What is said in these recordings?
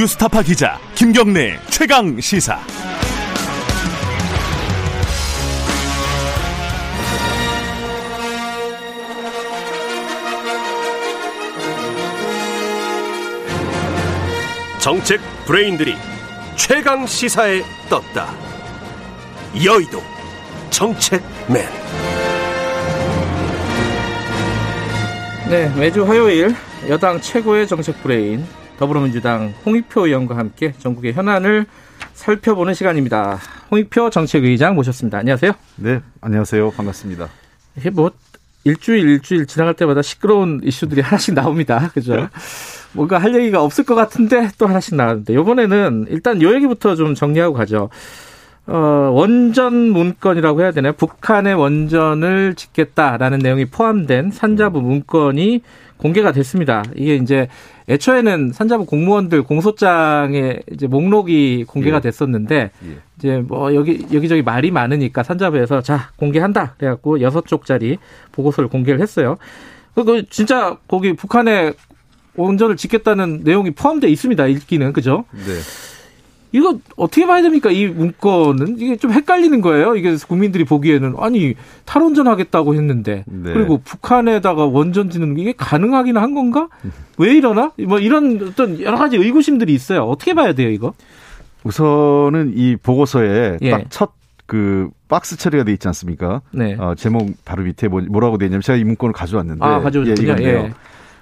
뉴스타파 기자 김경래 최강 시사. 정책 브레인들이 최강 시사에 떴다. 여의도 정책맨. 네, 매주 화요일 여당 최고의 정책 브레인 더불어민주당 홍익표 의원과 함께 전국의 현안을 살펴보는 시간입니다. 홍익표 정책의장 모셨습니다. 안녕하세요. 네, 안녕하세요. 반갑습니다. 이게 뭐 일주일 일주일 지나갈 때마다 시끄러운 이슈들이 하나씩 나옵니다. 그죠? 네. 뭔가 할 얘기가 없을 것 같은데 또 하나씩 나왔는데 이번에는 일단 요 얘기부터 좀 정리하고 가죠. 어, 원전 문건이라고 해야 되나요? 북한의 원전을 짓겠다라는 내용이 포함된 산자부 문건이 공개가 됐습니다. 이게 이제 애초에는 산자부 공무원들 공소장에 이제 목록이 공개가 예. 됐었는데 예. 이제 뭐 여기 여기저기 말이 많으니까 산자부에서 자 공개한다 그래갖고 여섯 쪽짜리 보고서를 공개를 했어요. 그 진짜 거기 북한의 원전을 짓겠다는 내용이 포함되어 있습니다. 읽기는 그죠? 네. 이거 어떻게 봐야 됩니까? 이 문건은 이게 좀 헷갈리는 거예요. 이게 국민들이 보기에는 아니 탈원전 하겠다고 했는데 네. 그리고 북한에다가 원전 짓는 이게 가능하기는 한 건가? 왜 이러나? 뭐 이런 어떤 여러 가지 의구심들이 있어요. 어떻게 봐야 돼요, 이거? 우선은 이 보고서에 예. 딱첫 그 박스 처리가 돼 있지 않습니까? 네. 어, 제목 바로 밑에 뭐, 뭐라고 돼 있냐면 제가 이 문건을 가져왔는데 아, 가져오셨군요. 예, 예.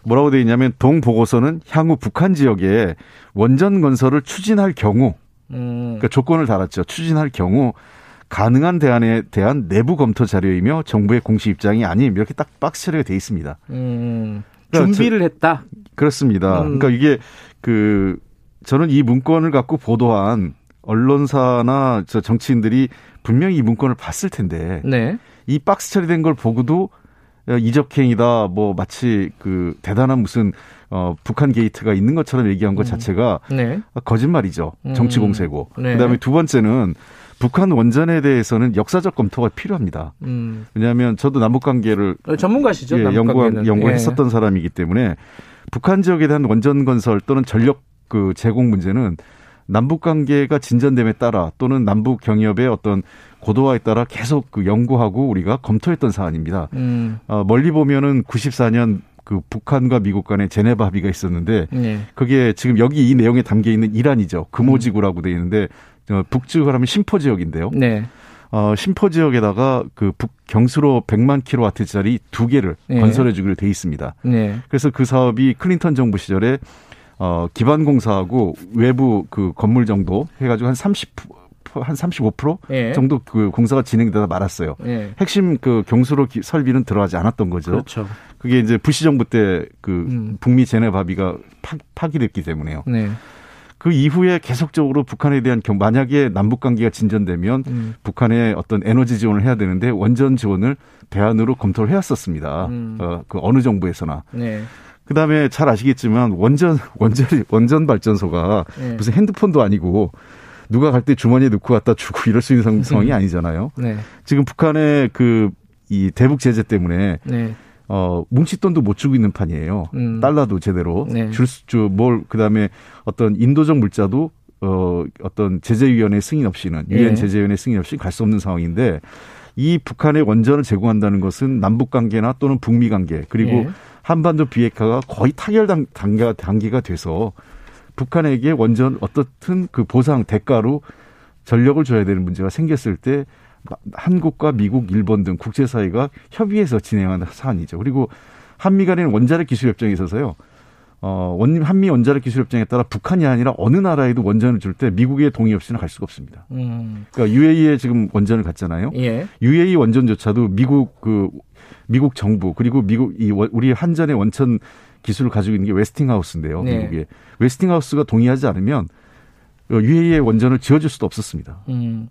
뭐라고 돼 있냐면 동 보고서는 향후 북한 지역에 원전 건설을 추진할 경우 음. 그러니까 조건을 달았죠. 추진할 경우 가능한 대안에 대한 내부 검토 자료이며 정부의 공식 입장이 아님 이렇게 딱 박스 처리가 돼 있습니다. 음. 그러니까 준비를 저, 했다. 그렇습니다. 음. 그러니까 이게 그 저는 이 문건을 갖고 보도한 언론사나 저 정치인들이 분명히 이 문건을 봤을 텐데 네. 이 박스 처리된 걸 보고도 이적행이다 뭐 마치 그 대단한 무슨 어 북한 게이트가 있는 것처럼 얘기한 것 음. 자체가 네. 거짓말이죠. 정치 음. 공세고. 네. 그다음에 두 번째는 북한 원전에 대해서는 역사적 검토가 필요합니다. 음. 왜냐하면 저도 남북 관계를 어, 전문가시죠. 예, 연구 연구했었던 예. 사람이기 때문에 북한 지역에 대한 원전 건설 또는 전력 그 제공 문제는 남북 관계가 진전됨에 따라 또는 남북 경협의 어떤 고도화에 따라 계속 그 연구하고 우리가 검토했던 사안입니다. 음. 어, 멀리 보면은 94년 그 북한과 미국 간의 제네바 합의가 있었는데 네. 그게 지금 여기 이 내용에 담겨 있는 이란이죠. 금오지구라고 돼 있는데 어, 북지구를 하면 심포 지역인데요. 네. 어, 심포 지역에다가 그 북 경수로 100만 킬로와트짜리 두 개를 네. 건설해 주기로 돼 있습니다. 네. 그래서 그 사업이 클린턴 정부 시절에 어, 기반 공사하고 외부 그 건물 정도 해가지고 한 30, 한 35% 예. 정도 그 공사가 진행되다 말았어요. 예. 핵심 그 경수로 설비는 들어가지 않았던 거죠. 그렇죠. 그게 이제 부시 정부 때그 음. 북미 제네바 합의가 파, 기됐기 때문에요. 네. 그 이후에 계속적으로 북한에 대한 경, 만약에 남북 관계가 진전되면 음. 북한에 어떤 에너지 지원을 해야 되는데 원전 지원을 대안으로 검토를 해왔었습니다. 음. 어, 그 어느 정부에서나. 네. 그다음에 잘 아시겠지만 원전 원전 원전 발전소가 네. 무슨 핸드폰도 아니고 누가 갈 때 주머니에 넣고 갖다 주고 이럴 수 있는 상황이 아니잖아요. 네. 지금 북한의 그 이 대북 제재 때문에 네. 어 뭉칫돈도 못 주고 있는 판이에요. 음. 달러도 제대로 네. 줄줄 그다음에 어떤 인도적 물자도 어 어떤 제재위원회 승인 없이는 유엔 네. 제재위원회 승인 없이 갈 수 없는 상황인데 이 북한의 원전을 제공한다는 것은 남북 관계나 또는 북미 관계 그리고 네. 한반도 비핵화가 거의 타결 단계가 단계가 돼서 북한에게 원전 어떻든 그 보상 대가로 전력을 줘야 되는 문제가 생겼을 때 한국과 미국, 일본 등 국제사회가 협의해서 진행하는 사안이죠. 그리고 한미 간에는 원자력 기술 협정이 있어서요. 어, 원, 한미 원자력 기술 협정에 따라 북한이 아니라 어느 나라에도 원전을 줄 때 미국의 동의 없이는 갈 수가 없습니다. 음. 그러니까 UAE에 지금 원전을 갔잖아요. 예. UAE 원전조차도 미국 그 미국 정부 그리고 미국 이 우리 한전의 원천 기술을 가지고 있는 게 웨스팅하우스인데요. 네. 미국에 웨스팅하우스가 동의하지 않으면 UAE의 원전을 지어줄 수도 없었습니다. 음.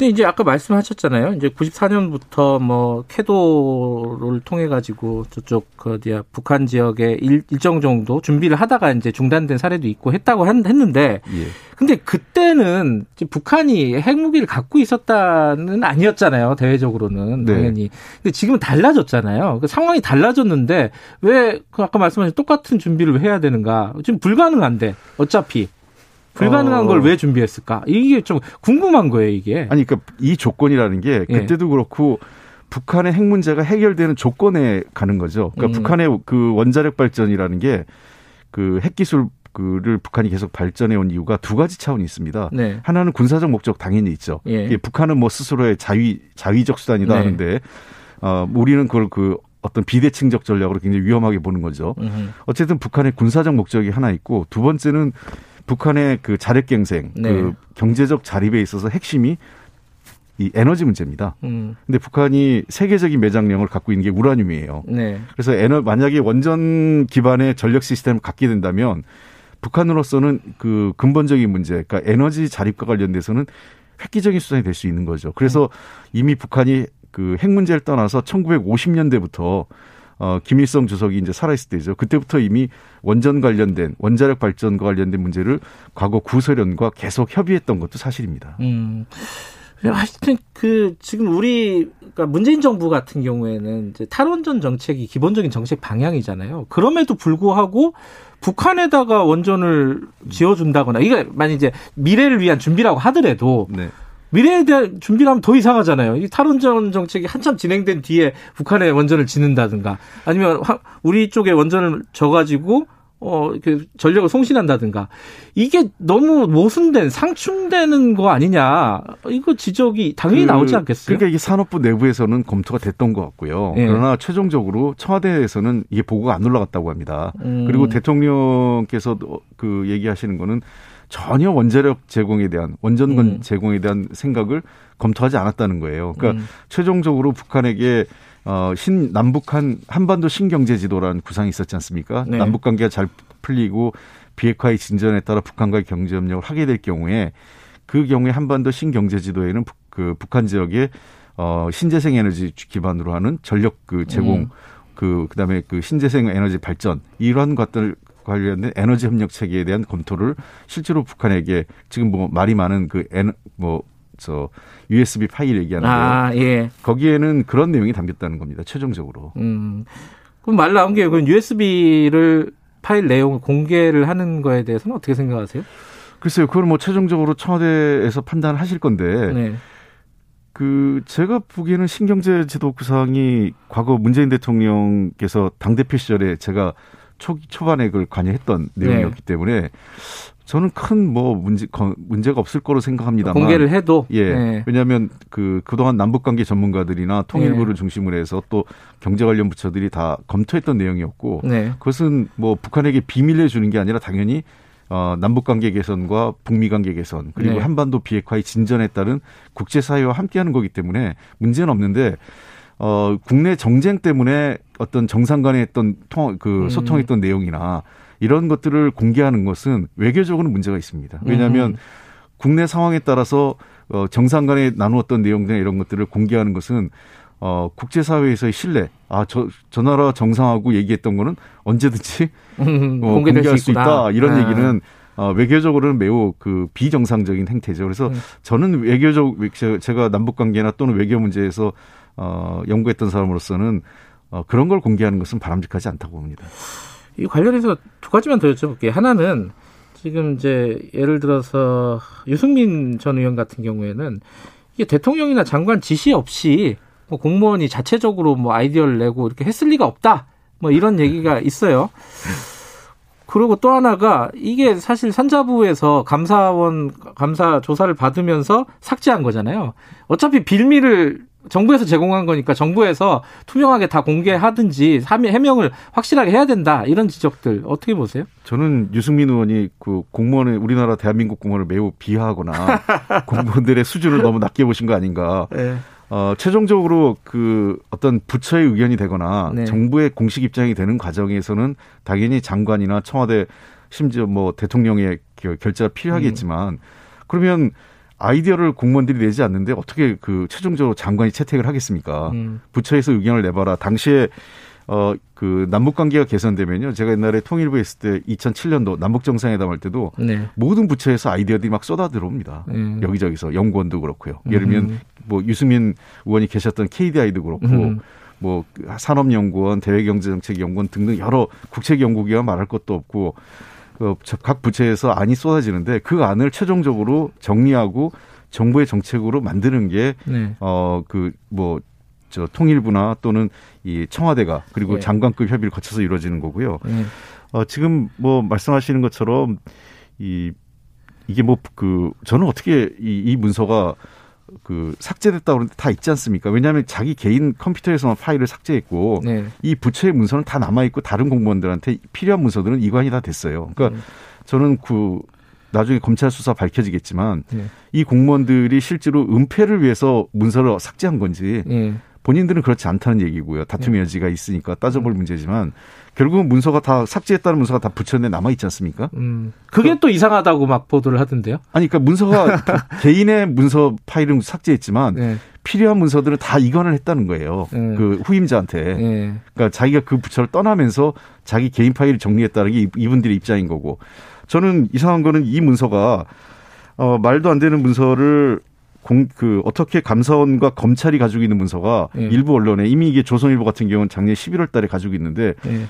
근데 이제 아까 말씀하셨잖아요. 이제 94년부터 뭐 캐도를 통해 가지고 저쪽 그 어디야 북한 지역에 일, 정 정도 준비를 하다가 이제 중단된 사례도 있고 했다고 했는데 예. 근데 그때는 북한이 핵무기를 갖고 있었다는 아니었잖아요. 대외적으로는 네. 당연히. 근데 지금은 달라졌잖아요. 그 상황이 달라졌는데 왜그 아까 말씀하신 똑같은 준비를 해야 되는가? 지금 불가능한데 어차피 불가능한 어. 걸왜 준비했을까? 이게 좀 궁금한 거예요, 이게. 아니 그러니까 이 조건이라는 게 예. 그때도 그렇고 북한의 핵 문제가 해결되는 조건에 가는 거죠. 그러니까 음. 북한의 그 원자력 발전이라는 게 그 핵 기술 그를 북한이 계속 발전해 온 이유가 두 가지 차원이 있습니다. 네. 하나는 군사적 목적 당연히 있죠. 예. 북한은 뭐 스스로의 자위 자위적 수단이다 네. 하는데 어 우리는 그걸 그 어떤 비대칭적 전략으로 굉장히 위험하게 보는 거죠. 음. 어쨌든 북한의 군사적 목적이 하나 있고 두 번째는 북한의 그 자력갱생, 네. 그 경제적 자립에 있어서 핵심이 이 에너지 문제입니다. 음. 근데 북한이 세계적인 매장량을 갖고 있는 게 우라늄이에요. 네. 그래서 에너 만약에 원전 기반의 전력 시스템을 갖게 된다면 북한으로서는 그 근본적인 문제, 그러니까 에너지 자립과 관련돼서는 획기적인 수단이 될 수 있는 거죠. 그래서 이미 북한이 그 핵 문제를 떠나서 1950년대부터 어 김일성 주석이 이제 살아있을 때죠. 그때부터 이미 원전 관련된 원자력 발전과 관련된 문제를 과거 구소련과 계속 협의했던 것도 사실입니다. 음. 하여튼 그 지금 우리 그러니까 문재인 정부 같은 경우에는 이제 탈원전 정책이 기본적인 정책 방향이잖아요. 그럼에도 불구하고 북한에다가 원전을 지어준다거나 이게 만약 이제 미래를 위한 준비라고 하더라도 네. 미래에 대한 준비를 하면 더 이상하잖아요. 이 탈원전 정책이 한참 진행된 뒤에 북한에 원전을 짓는다든가 아니면 화- 우리 쪽에 원전을 져가지고 어, 그 전력을 송신한다든가 이게 너무 모순된 상충되는 거 아니냐 이거 지적이 당연히 그- 나오지 않겠어요? 그러니까 이게 산업부 내부에서는 검토가 됐던 것 같고요. 예. 그러나 최종적으로 청와대에서는 이게 보고가 안 올라갔다고 합니다. 음. 그리고 대통령께서도 그 얘기하시는 거는 전혀 원자력 제공에 대한 원전건 음. 제공에 대한 생각을 검토하지 않았다는 거예요. 그러니까 음. 최종적으로 북한에게 어, 신, 남북한 한반도 신경제지도라는 구상이 있었지 않습니까? 네. 남북 관계가 잘 풀리고 비핵화의 진전에 따라 북한과의 경제 협력을 하게 될 경우에 그 경우에 한반도 신경제지도에는 북, 그 북한 지역에 어, 신재생 에너지 기반으로 하는 전력 그 제공 음. 그 그다음에 그 신재생 에너지 발전 이러한 것들 관련된 에너지 협력 체계에 대한 검토를 실제로 북한에게 지금 뭐 말이 많은 그 에너 뭐 저 USB 파일 얘기하는데 아 예. 거기에는 그런 내용이 담겼다는 겁니다. 최종적으로. 음. 그럼 말 나온 게 그 USB를 파일 내용을 공개를 하는 거에 대해서는 어떻게 생각하세요? 글쎄요, 그걸 뭐 최종적으로 청와대에서 판단하실 건데 네. 그 제가 보기에는 신경제 지도 구상이 과거 문재인 대통령께서 당 대표 시절에 제가 초 초반에 그걸 관여했던 네. 내용이었기 때문에 저는 큰 뭐 문제 거- 문제가 없을 거로 생각합니다만 공개를 해도 예. 네. 왜냐하면 그 그동안 남북 관계 전문가들이나 통일부를 예. 중심으로 해서 또 경제 관련 부처들이 다 검토했던 내용이었고 네. 그것은 뭐 북한에게 비밀을 주는 게 아니라 당연히 어, 남북 관계 개선과 북미 관계 개선 그리고 네. 한반도 비핵화의 진전에 따른 국제 사회와 함께하는 거기 때문에 문제는 없는데 어, 국내 정쟁 때문에 어떤 정상 간에 했던 통, 그 음. 소통했던 내용이나 이런 것들을 공개하는 것은 외교적으로는 문제가 있습니다. 왜냐하면 음. 국내 상황에 따라서 어, 정상 간에 나누었던 내용이나 이런 것들을 공개하는 것은 어, 국제사회에서의 신뢰. 아, 저, 저 나라 정상하고 얘기했던 거는 언제든지 음, 어, 공개될 공개할 수 수. 있다. 이런 아. 얘기는 어, 외교적으로는 매우 그 비정상적인 행태죠. 그래서 음. 저는 외교적, 제- 제가 남북 관계나 또는 외교 문제에서 어, 연구했던 사람으로서는 어, 그런 걸 공개하는 것은 바람직하지 않다고 봅니다. 이 관련해서 두 가지만 더 여쭤볼게요. 하나는 지금 이제 예를 들어서 유승민 전 의원 같은 경우에는 이게 대통령이나 장관 지시 없이 뭐 공무원이 자체적으로 뭐 아이디어를 내고 이렇게 했을 리가 없다. 뭐 이런 얘기가 있어요. 그리고 또 하나가 이게 사실 산자부에서 감사원 감사 조사를 받으면서 삭제한 거잖아요. 어차피 빌미를 정부에서 제공한 거니까 정부에서 투명하게 다 공개하든지 함- 해명을 확실하게 해야 된다. 이런 지적들 어떻게 보세요? 저는 유승민 의원이 그 공무원의 우리나라 대한민국 공무원을 매우 비하하거나 공무원들의 수준을 너무 낮게 보신 거 아닌가. 네. 어, 최종적으로 그 어떤 부처의 의견이 되거나 네. 정부의 공식 입장이 되는 과정에서는 당연히 장관이나 청와대 심지어 뭐 대통령의 그 결재가 필요하겠지만 그러면 아이디어를 공무원들이 내지 않는데 어떻게 그 최종적으로 장관이 채택을 하겠습니까? 음. 부처에서 의견을 내봐라. 당시에 어 그 남북 관계가 개선되면요. 제가 옛날에 통일부 했을 때 2007년도 남북 정상회담 할 때도 네. 모든 부처에서 아이디어들이 막 쏟아 들어옵니다. 음. 여기저기서 연구원도 그렇고요. 예를 들면 음. 뭐 유승민 의원이 계셨던 KDI도 그렇고 음. 뭐 산업연구원, 대외경제정책연구원 등등 여러 국책연구기관 말할 것도 없고 어, 각 부처에서 안이 쏟아지는데 그 안을 최종적으로 정리하고 정부의 정책으로 만드는 게 네. 어그 뭐 저 통일부나 또는 이 청와대가 그리고 예. 장관급 협의를 거쳐서 이루어지는 거고요. 네. 어 지금 뭐 말씀하시는 것처럼 이 이게 뭐 그 저는 어떻게 이, 이 문서가 그 삭제됐다 그러는데 다 있지 않습니까? 왜냐하면 자기 개인 컴퓨터에서만 파일을 삭제했고 네. 이 부처의 문서는 다 남아 있고 다른 공무원들한테 필요한 문서들은 이관이 다 됐어요. 그러니까 음. 저는 그 나중에 검찰 수사 밝혀지겠지만 네. 이 공무원들이 실제로 은폐를 위해서 문서를 삭제한 건지 예. 본인들은 그렇지 않다는 얘기고요. 다툼의 네. 여지가 있으니까 따져볼 문제지만 결국은 문서가 다 삭제했다는 문서가 다 부처에 남아 있지 않습니까? 음. 그게 또 이상하다고 막 보도를 하던데요. 아니 그러니까 문서가 개인의 문서 파일은 삭제했지만 네. 필요한 문서들은 다 이관을 했다는 거예요. 음. 그 후임자한테. 예. 그러니까 자기가 그 부처를 떠나면서 자기 개인 파일을 정리했다는 게 이- 이분들의 입장인 거고. 저는 이상한 거는 이 문서가 어 말도 안 되는 문서를 공, 그, 어떻게 감사원과 검찰이 가지고 있는 문서가 예. 일부 언론에 이미 이게 조선일보 같은 경우는 작년 11월 달에 가지고 있는데 예.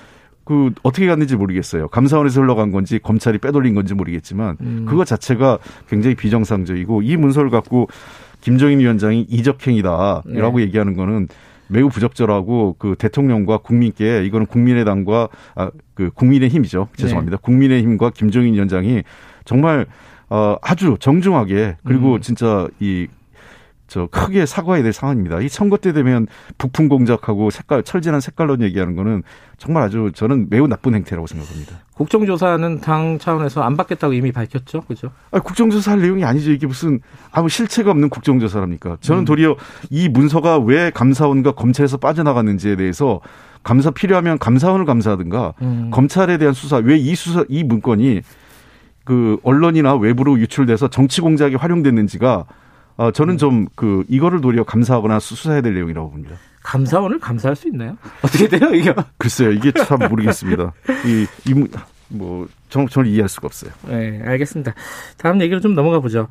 그 어떻게 갔는지 모르겠어요. 감사원에서 흘러간 건지 검찰이 빼돌린 건지 모르겠지만 음. 그거 자체가 굉장히 비정상적이고 이 문서를 갖고 김정인 위원장이 이적행위다라고 네. 얘기하는 거는 매우 부적절하고 그 대통령과 국민께 이거는 국민의당과 아, 그 국민의 힘이죠. 죄송합니다. 국민의 힘과 김정인 위원장이 정말 어 아주 정중하게 그리고 음. 진짜 이 저 크게 사과해야 될 상황입니다. 이 선거 때 되면 부품 공작하고 색깔 철진한 색깔론 얘기하는 거는 정말 아주 저는 매우 나쁜 행태라고 생각합니다. 국정조사는 당 차원에서 안 받겠다고 이미 밝혔죠. 그죠? 아니, 국정조사 할 내용이 아니죠. 이게 무슨 아무 실체가 없는 국정조사랍니까? 저는 도리어 이 문서가 왜 감사원과 검찰에서 빠져나갔는지에 대해서 감사 필요하면 감사원을 감사하든가 음. 검찰에 대한 수사 왜 이 수사 이 문건이 그 언론이나 외부로 유출돼서 정치 공작에 활용됐는지가 어, 저는 좀 그 이거를 도리어 감사하거나 수- 수사해야 될 내용이라고 봅니다. 감사원을 감사할 수 있나요? 어떻게 돼요, 이게? 글쎄요, 이게 참 모르겠습니다. 이, 이, 문- 뭐, 정, 저는 이해할 수가 없어요. 네, 알겠습니다. 다음 얘기로 좀 넘어가 보죠.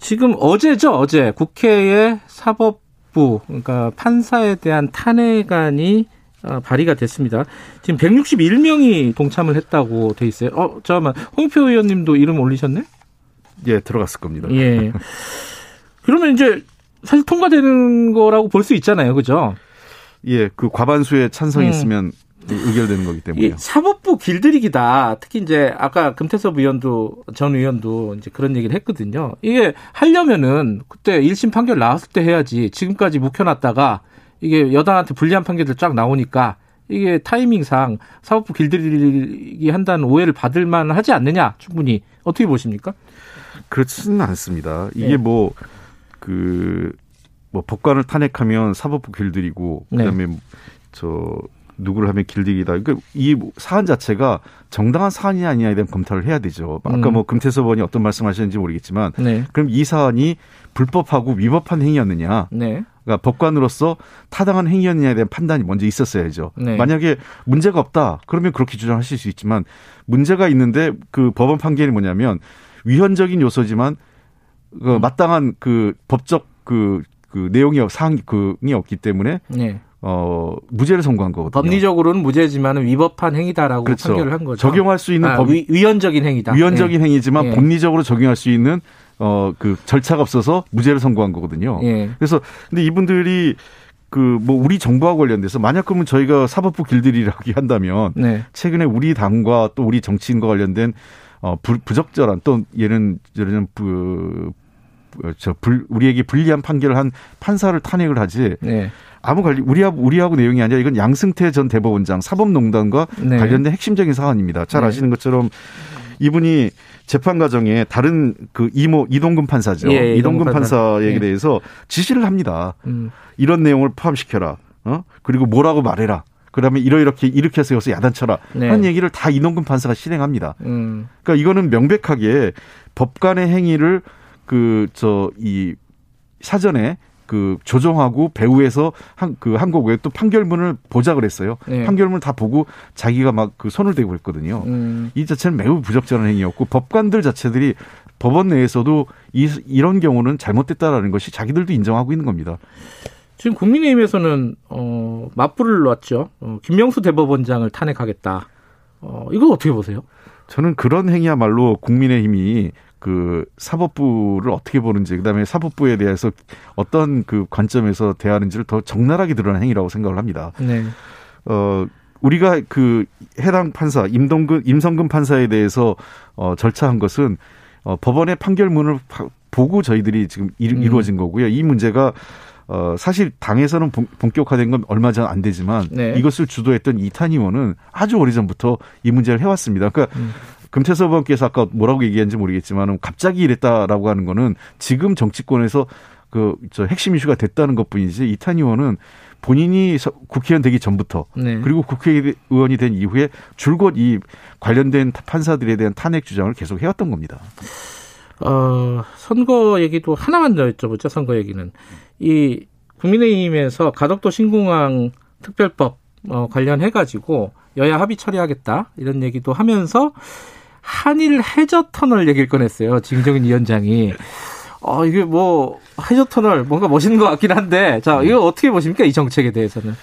지금 어제죠, 어제 국회의 사법부, 그러니까 판사에 대한 탄핵안이 어, 발의가 됐습니다. 지금 161명이 동참을 했다고 돼 있어요. 어, 잠깐만, 홍표 의원님도 이름 올리셨네? 예, 들어갔을 겁니다. 예. 그러면 이제 사실 통과되는 거라고 볼 수 있잖아요, 그죠? 예, 그 과반수의 찬성이 음. 있으면 의결되는 거기 이 때문에요. 사법부 길들이기다. 특히 이제 아까 금태섭 의원도 전 의원도 이제 그런 얘기를 했거든요. 이게 하려면은 그때 1심 판결 나왔을 때 해야지. 지금까지 묵혀놨다가 이게 여당한테 불리한 판결들 쫙 나오니까 이게 타이밍상 사법부 길들이기 한다는 오해를 받을 만 하지 않느냐 충분히 어떻게 보십니까? 그렇지는 않습니다. 이게 예. 뭐, 그, 뭐, 법관을 탄핵하면 사법부 길들이고, 그 네. 다음에 저, 누구를 하면 길들이다. 그러니까 이 사안 자체가 정당한 사안이 아니냐에 대한 검토를 해야 되죠. 아까 음. 뭐 금태섭 의원이 어떤 말씀 하셨는지 모르겠지만, 네, 그럼 이 사안이 불법하고 위법한 행위였느냐. 네, 그러니까 법관으로서 타당한 행위였느냐에 대한 판단이 먼저 있었어야죠. 네. 만약에 문제가 없다, 그러면 그렇게 주장하실 수 있지만 문제가 있는데 그 법원 판결이 뭐냐면 위헌적인 요소지만 그 마땅한 그 법적 그, 그 내용이 사항이 그이 없기 때문에 네. 어 무죄를 선고한 거거든요. 법리적으로는 무죄지만 위법한 행위다라고 그렇죠. 판결을 한 거죠. 적용할 수 있는 아, 법 위, 위헌적인 행위다. 위헌적인 예. 행위지만 예. 법리적으로 적용할 수 있는 어 그 절차가 없어서 무죄를 선고한 거거든요. 예. 그래서 근데 이분들이 그뭐 우리 정부와 관련돼서 만약 그러면 저희가 사법부 길들이라고 한다면 네. 최근에 우리 당과 또 우리 정치인과 관련된 어 부, 부적절한 또 얘는 저는 그 저 불 우리에게 불리한 판결을 한 판사를 탄핵을 하지 네. 아무 관리 우리하고 우리하고 내용이 아니라 이건 양승태 전 대법원장 사법농단과 네. 관련된 핵심적인 사안입니다. 잘 네. 아시는 것처럼 이분이 재판 과정에 다른 그 이모 이동근 판사죠. 예, 예, 이동근 판사. 판사에게 예. 대해서 지시를 합니다. 음. 이런 내용을 포함시켜라. 어? 그리고 뭐라고 말해라. 그다음에 이러이렇게 이렇게 해서 여기서 야단쳐라. 네. 하는 얘기를 다 이동근 판사가 실행합니다. 음. 그러니까 이거는 명백하게 법관의 행위를 그 저 이 사전에 그 조정하고 배후에서 한 그 한국에 또 판결문을 보작을 했어요. 네. 판결문을 다 보고 자기가 막 그 손을 대고 했거든요. 음. 이 자체는 매우 부적절한 행위였고 법관들 자체들이 법원 내에서도 이, 이런 경우는 잘못됐다라는 것이 자기들도 인정하고 있는 겁니다. 지금 국민의힘에서는 어, 맞불을 놨죠. 어, 김명수 대법원장을 탄핵하겠다. 어, 이거 어떻게 보세요? 저는 그런 행위야말로 국민의힘이 그 사법부를 어떻게 보는지 그다음에 사법부에 대해서 어떤 그 관점에서 대하는지를 더 적나라하게 드러난 행위라고 생각을 합니다. 네. 어 우리가 그 해당 판사 임동근 임성근 판사에 대해서 어 절차한 것은 어 법원의 판결문을 보고 저희들이 지금 음. 이루어진 거고요. 이 문제가 어 사실 당에서는 본격화된 건 얼마 전 안 되지만 네. 이것을 주도했던 이탄 의원은 아주 오래전부터 이 문제를 해왔습니다. 그러니까 음. 금태섭 의원께서 아까 뭐라고 얘기했는지 모르겠지만 갑자기 이랬다라고 하는 거는 지금 정치권에서 그 저 핵심 이슈가 됐다는 것뿐이지 이탄 의원은 본인이 국회의원 되기 전부터 네. 그리고 국회의원이 된 이후에 줄곧 이 관련된 판사들에 대한 탄핵 주장을 계속 해왔던 겁니다. 어, 선거 얘기도 하나만 더 여쭤보죠. 선거 얘기는 이 국민의힘에서 가덕도 신공항 특별법 어, 관련해 가지고 여야 합의 처리하겠다 이런 얘기도 하면서 한일 해저 터널 얘기를 꺼냈어요. 진정인 위원장이. 어, 이게 뭐, 해저 터널 뭔가 멋있는 것 같긴 한데, 자, 이거 어떻게 보십니까? 이 정책에 대해서는.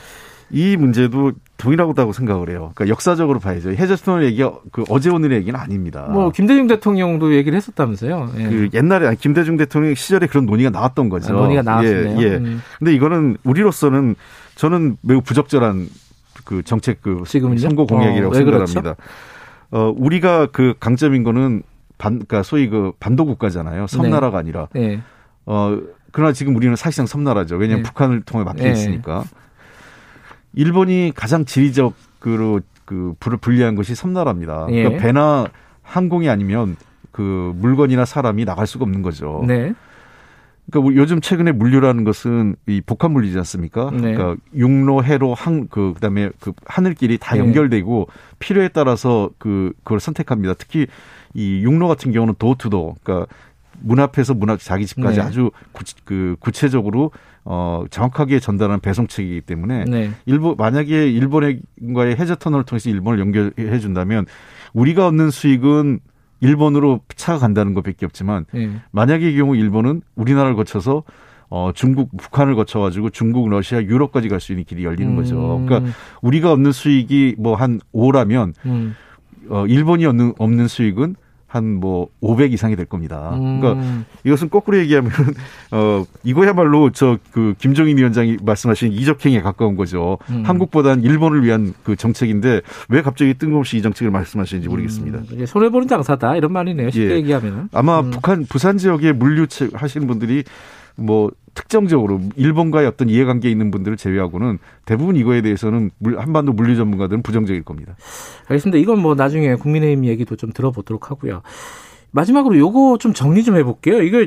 이 문제도 동일하다고 생각을 해요. 그러니까 역사적으로 봐야죠. 해저 터널 얘기가 그 어제 오늘의 얘기는 아닙니다. 뭐 김대중 대통령도 얘기를 했었다면서요. 예. 그 옛날에 김대중 대통령 시절에 그런 논의가 나왔던 거죠. 아, 논의가 나왔네요. 예, 예. 음. 근데 이거는 우리로서는 저는 매우 부적절한 그 정책 그 지금은요? 선거 공약이라고 어, 생각합니다. 그렇죠? 어, 우리가 그 강점인 거는 반, 그러니까 소위 그 반도 국가잖아요. 섬나라가 네. 아니라. 네. 어, 그러나 지금 우리는 사실상 섬나라죠. 왜냐하면 네. 북한을 통해 막혀 네. 있으니까. 일본이 가장 지리적으로 그 불을 분리한 것이 섬나라입니다. 예. 그러니까 배나 항공이 아니면 그 물건이나 사람이 나갈 수가 없는 거죠. 네. 그러니까 요즘 최근에 물류라는 것은 이 복합 물리지 않습니까? 네. 그러니까 육로, 해로, 항, 그 그 다음에 그 하늘길이 다 네. 연결되고 필요에 따라서 그 그걸 선택합니다. 특히 이 육로 같은 경우는 도투도, 그러니까 문 앞에서 문 앞 자기 집까지 네. 아주 구, 그 구체적으로 어 정확하게 전달하는 배송책이기 때문에 네. 일본 만약에 일본과의 해저 터널을 통해서 일본을 연결해 준다면 우리가 얻는 수익은 일본으로 차가 간다는 것밖에 없지만 네. 만약의 경우 일본은 우리나라를 거쳐서 어 중국 북한을 거쳐 가지고 중국 러시아 유럽까지 갈 수 있는 길이 열리는 음. 거죠. 그러니까 우리가 얻는 수익이 뭐 한 5라면 음. 어 일본이 얻는 없는 수익은 한뭐 500 이상이 될 겁니다. 음. 그러니까 이것은 거꾸로 얘기하면 어 이거야말로 저 그 김종인 위원장이 말씀하신 이적행에 가까운 거죠. 음. 한국보다는 일본을 위한 그 정책인데 왜 갑자기 뜬금없이 이 정책을 말씀하시는지 음. 모르겠습니다. 음. 손해 보는 장사다 이런 말이네요. 쉽게 예. 얘기하면. 아마 음. 북한 부산 지역에 물류 하시는 분들이 뭐 특정적으로 일본과의 어떤 이해관계에 있는 분들을 제외하고는 대부분 이거에 대해서는 물, 한반도 물류 전문가들은 부정적일 겁니다. 알겠습니다. 이건 뭐 나중에 국민의힘 얘기도 좀 들어보도록 하고요. 마지막으로 요거 좀 정리 좀 해볼게요. 이거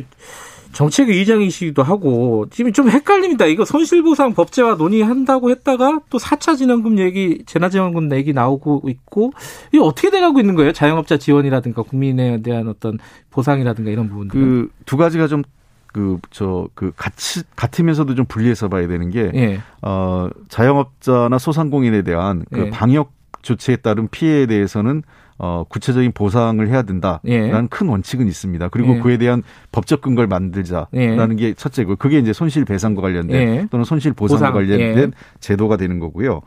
정책 의장이시기도 하고 지금 좀 헷갈립니다. 이거 손실보상 법제화 논의한다고 했다가 또 4차 진원금 얘기, 재난지원금 얘기 나오고 있고 이게 어떻게 돼가고 있는 거예요? 자영업자 지원이라든가 국민에 대한 어떤 보상이라든가 이런 부분들. 그 두 가지가 좀 그, 저, 그, 같이, 같으면서도 좀 분리해서 봐야 되는 게, 예. 어, 자영업자나 소상공인에 대한 그 예. 방역 조치에 따른 피해에 대해서는 어, 구체적인 보상을 해야 된다라는 예. 큰 원칙은 있습니다. 그리고 예. 그에 대한 법적 근거를 만들자라는 예. 게 첫째고, 그게 이제 손실배상과 관련된 예. 또는 손실보상과 보상. 관련된 예. 제도가 되는 거고요.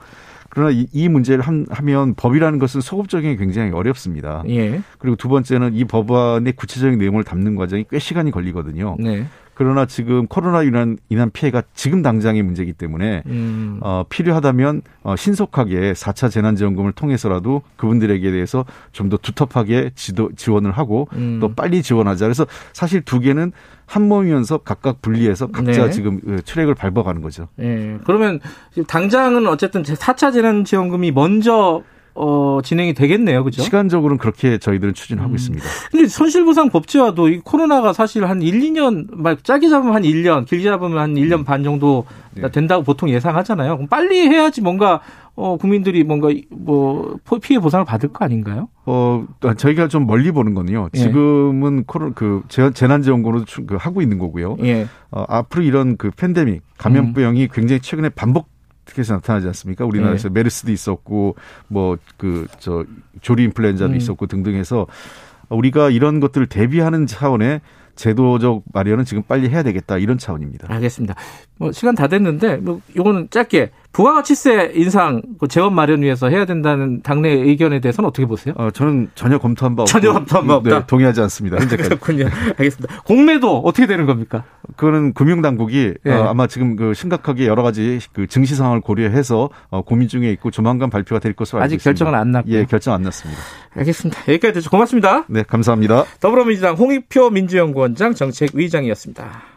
그러나 이, 이 문제를 한, 하면 법이라는 것은 소급 적용이 굉장히 어렵습니다. 예. 그리고 두 번째는 이 법안의 구체적인 내용을 담는 과정이 꽤 시간이 걸리거든요. 네. 그러나 지금 코로나 인한, 인한 피해가 지금 당장의 문제이기 때문에 음. 어, 필요하다면 어, 신속하게 4차 재난지원금을 통해서라도 그분들에게 대해서 좀 더 두텁하게 지도, 지원을 하고 음. 또 빨리 지원하자. 그래서 사실 두 개는 한 몸이면서 각각 분리해서 각자 네. 지금 그 트랙을 밟아가는 거죠. 네. 그러면 당장은 어쨌든 4차 재난지원금이 먼저 어, 진행이 되겠네요. 그죠? 시간적으로는 그렇게 저희들은 추진하고 음. 있습니다. 근데 손실보상 법제화도 이 코로나가 사실 한 1, 2년, 막 짧게 잡으면 한 1년, 길게 잡으면 한 1년 음. 반 정도 네. 된다고 보통 예상하잖아요. 그럼 빨리 해야지 뭔가 어, 국민들이 뭔가 뭐 피해 보상을 받을 거 아닌가요? 어, 저희가 좀 멀리 보는 거는요. 예. 지금은 코로나 그 재난 지원금으로 그 하고 있는 거고요. 예. 어, 앞으로 이런 그 팬데믹 감염병이 음. 굉장히 최근에 반복 계속해서 나타나지 않습니까? 우리나라에서 네. 메르스도 있었고 뭐 그 저 조리 인플루엔자도 음. 있었고 등등 해서 우리가 이런 것들을 대비하는 차원의 제도적 마련은 지금 빨리 해야 되겠다 이런 차원입니다. 알겠습니다. 뭐 시간 다 됐는데 뭐 요거는 짧게 부가가치세 인상 그 재원 마련 위해서 해야 된다는 당내 의견에 대해서는 어떻게 보세요? 어, 저는 전혀 검토한 바 없고 전혀 검토한 바 없다. 네, 동의하지 않습니다. 현재까지. 그렇군요. 알겠습니다. 공매도 어떻게 되는 겁니까? 그거는 금융당국이 예. 어, 아마 지금 그 심각하게 여러 가지 그 증시 상황을 고려해서 어, 고민 중에 있고 조만간 발표가 될 것으로 알고 아직 있습니다. 결정은 안 났고요. 예, 결정 안 났습니다. 알겠습니다. 여기까지. 고맙습니다. 네, 감사합니다. 더불어민주당 홍익표 민주연구원장 정책위의장이었습니다.